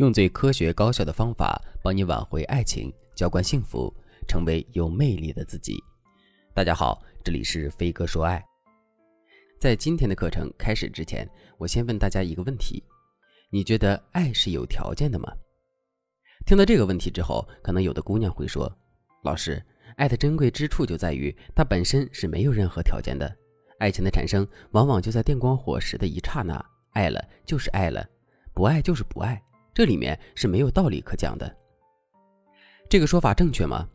用最科学高效的方法帮你挽回爱情，浇灌幸福，成为有魅力的自己。大家好，这里是飞哥说爱。在今天的课程开始之前，我先问大家一个问题：你觉得爱是有条件的吗？听到这个问题之后，可能有的姑娘会说：“老师，爱的珍贵之处就在于它本身是没有任何条件的，爱情的产生往往就在电光火石的一刹那，爱了就是爱了，不爱就是不爱。”这里面是没有道理可讲的。这个说法正确吗？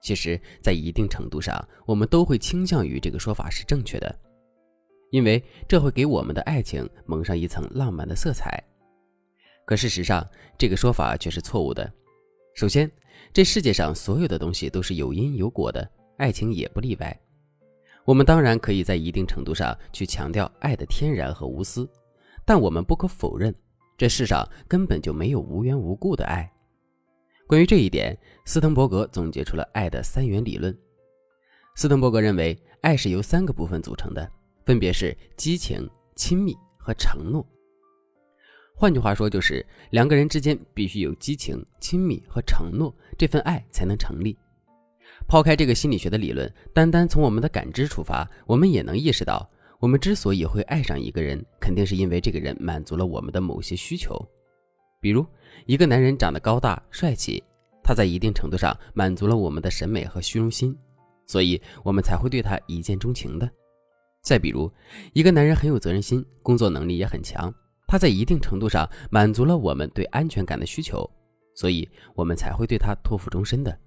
其实，在一定程度上，我们都会倾向于这个说法是正确的，因为这会给我们的爱情蒙上一层浪漫的色彩。可事实上，这个说法却是错误的。首先，这世界上所有的东西都是有因有果的，爱情也不例外。我们当然可以在一定程度上去强调爱的天然和无私，但我们不可否认。这世上根本就没有无缘无故的爱。关于这一点，斯滕伯格总结出了爱的三元理论。斯滕伯格认为，爱是由三个部分组成的，分别是激情、亲密和承诺。换句话说，就是两个人之间必须有激情、亲密和承诺，这份爱才能成立。抛开这个心理学的理论，单单从我们的感知出发，我们也能意识到。我们之所以会爱上一个人，肯定是因为这个人满足了我们的某些需求。比如，一个男人长得高大帅气，他在一定程度上满足了我们的审美和虚荣心，所以我们才会对他一见钟情的。再比如，一个男人很有责任心，工作能力也很强，他在一定程度上满足了我们对安全感的需求，所以我们才会对他托付终身的。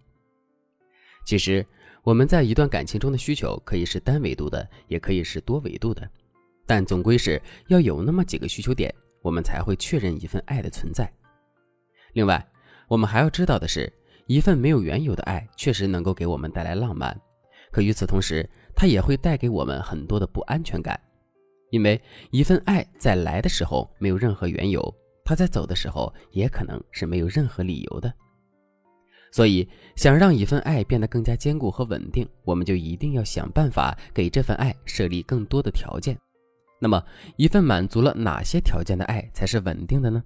其实。我们在一段感情中的需求可以是单维度的，也可以是多维度的，但总归是要有那么几个需求点，我们才会确认一份爱的存在。另外，我们还要知道的是，一份没有缘由的爱确实能够给我们带来浪漫，可与此同时，它也会带给我们很多的不安全感，因为一份爱在来的时候没有任何缘由，它在走的时候也可能是没有任何理由的。所以，想让一份爱变得更加坚固和稳定，我们就一定要想办法给这份爱设立更多的条件。那么，一份满足了哪些条件的爱才是稳定的呢？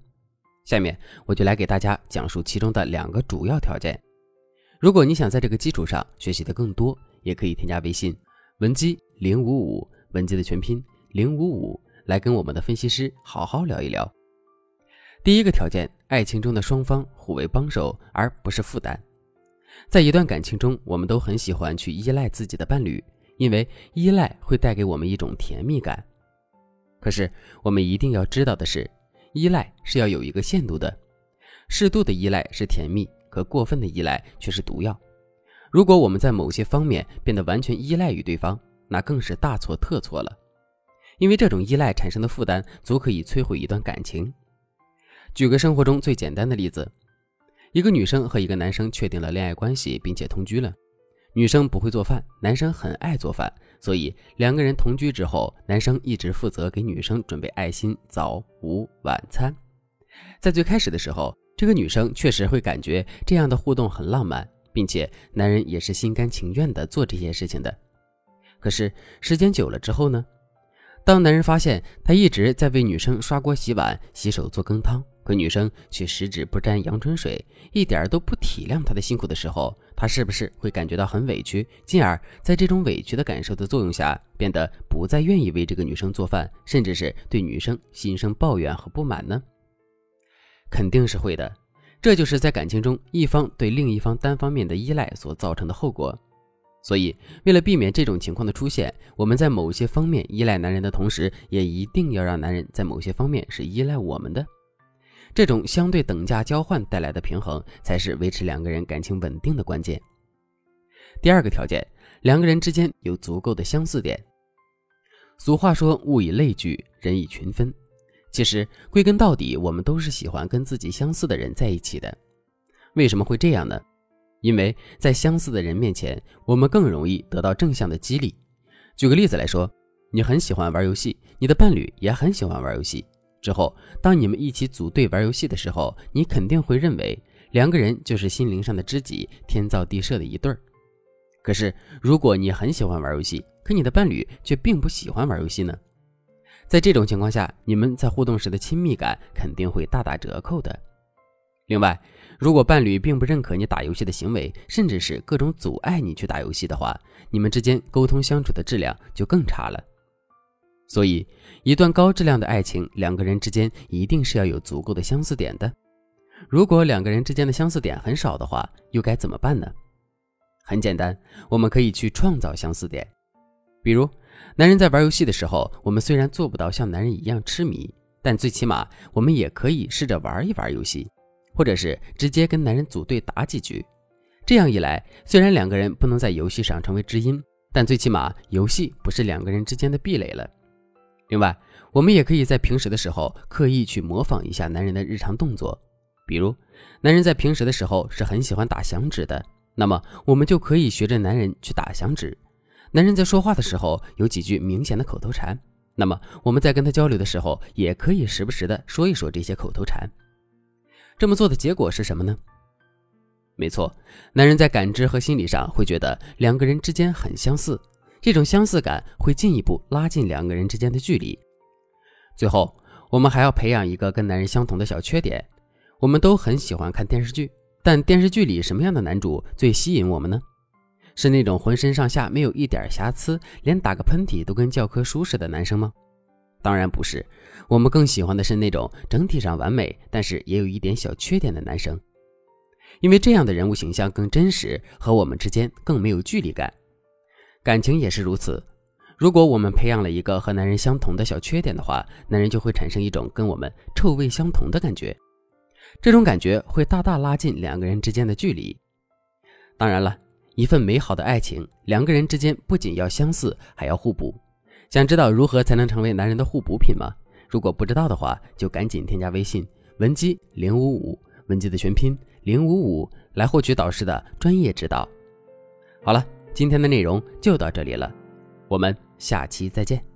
下面我就来给大家讲述其中的两个主要条件。如果你想在这个基础上学习的更多，也可以添加微信文姬零五五，文姬的全拼零五五，来跟我们的分析师好好聊一聊。第一个条件，爱情中的双方互为帮手，而不是负担。在一段感情中，我们都很喜欢去依赖自己的伴侣，因为依赖会带给我们一种甜蜜感。可是，我们一定要知道的是，依赖是要有一个限度的。适度的依赖是甜蜜，可过分的依赖却是毒药。如果我们在某些方面变得完全依赖于对方，那更是大错特错了。因为这种依赖产生的负担，足可以摧毁一段感情。举个生活中最简单的例子，一个女生和一个男生确定了恋爱关系，并且同居了。女生不会做饭，男生很爱做饭，所以两个人同居之后，男生一直负责给女生准备爱心早午晚餐。在最开始的时候，这个女生确实会感觉这样的互动很浪漫，并且男人也是心甘情愿的做这些事情的。可是时间久了之后呢？当男人发现他一直在为女生刷锅洗碗、洗手做羹汤。可女生却十指不沾阳春水，一点都不体谅他的辛苦的时候，他是不是会感觉到很委屈，进而在这种委屈的感受的作用下，变得不再愿意为这个女生做饭，甚至是对女生心生抱怨和不满呢？肯定是会的，这就是在感情中一方对另一方单方面的依赖所造成的后果。所以，为了避免这种情况的出现，我们在某些方面依赖男人的同时，也一定要让男人在某些方面是依赖我们的。这种相对等价交换带来的平衡，才是维持两个人感情稳定的关键。第二个条件，两个人之间有足够的相似点。俗话说“物以类聚，人以群分”，其实归根到底，我们都是喜欢跟自己相似的人在一起的。为什么会这样呢？因为在相似的人面前，我们更容易得到正向的激励。举个例子来说，你很喜欢玩游戏，你的伴侣也很喜欢玩游戏。之后，当你们一起组队玩游戏的时候，你肯定会认为两个人就是心灵上的知己，天造地设的一对儿。可是，如果你很喜欢玩游戏，可你的伴侣却并不喜欢玩游戏呢？在这种情况下，你们在互动时的亲密感肯定会大打折扣的。另外，如果伴侣并不认可你打游戏的行为，甚至是各种阻碍你去打游戏的话，你们之间沟通相处的质量就更差了。所以，一段高质量的爱情，两个人之间一定是要有足够的相似点的。如果两个人之间的相似点很少的话，又该怎么办呢？很简单，我们可以去创造相似点。比如，男人在玩游戏的时候，我们虽然做不到像男人一样痴迷，但最起码我们也可以试着玩一玩游戏，或者是直接跟男人组队打几局。这样一来，虽然两个人不能在游戏上成为知音，但最起码游戏不是两个人之间的壁垒了。另外，我们也可以在平时的时候刻意去模仿一下男人的日常动作，比如，男人在平时的时候是很喜欢打响指的，那么我们就可以学着男人去打响指。男人在说话的时候有几句明显的口头禅，那么我们在跟他交流的时候也可以时不时的说一说这些口头禅。这么做的结果是什么呢？没错，男人在感知和心理上会觉得两个人之间很相似，这种相似感会进一步拉近两个人之间的距离。最后，我们还要培养一个跟男人相同的小缺点。我们都很喜欢看电视剧，但电视剧里什么样的男主最吸引我们呢？是那种浑身上下没有一点瑕疵，连打个喷嚏都跟教科书似的男生吗？当然不是，我们更喜欢的是那种整体上完美，但是也有一点小缺点的男生，因为这样的人物形象更真实，和我们之间更没有距离感。感情也是如此，如果我们培养了一个和男人相同的小缺点的话，男人就会产生一种跟我们臭味相同的感觉，这种感觉会大大拉近两个人之间的距离。当然了。一份美好的爱情，两个人之间不仅要相似，还要互补。想知道如何才能成为男人的互补品吗？如果不知道的话，就赶紧添加微信文姬零五五，文姬的全拼零五五，来获取导师的专业指导。好了，今天的内容就到这里了，我们下期再见。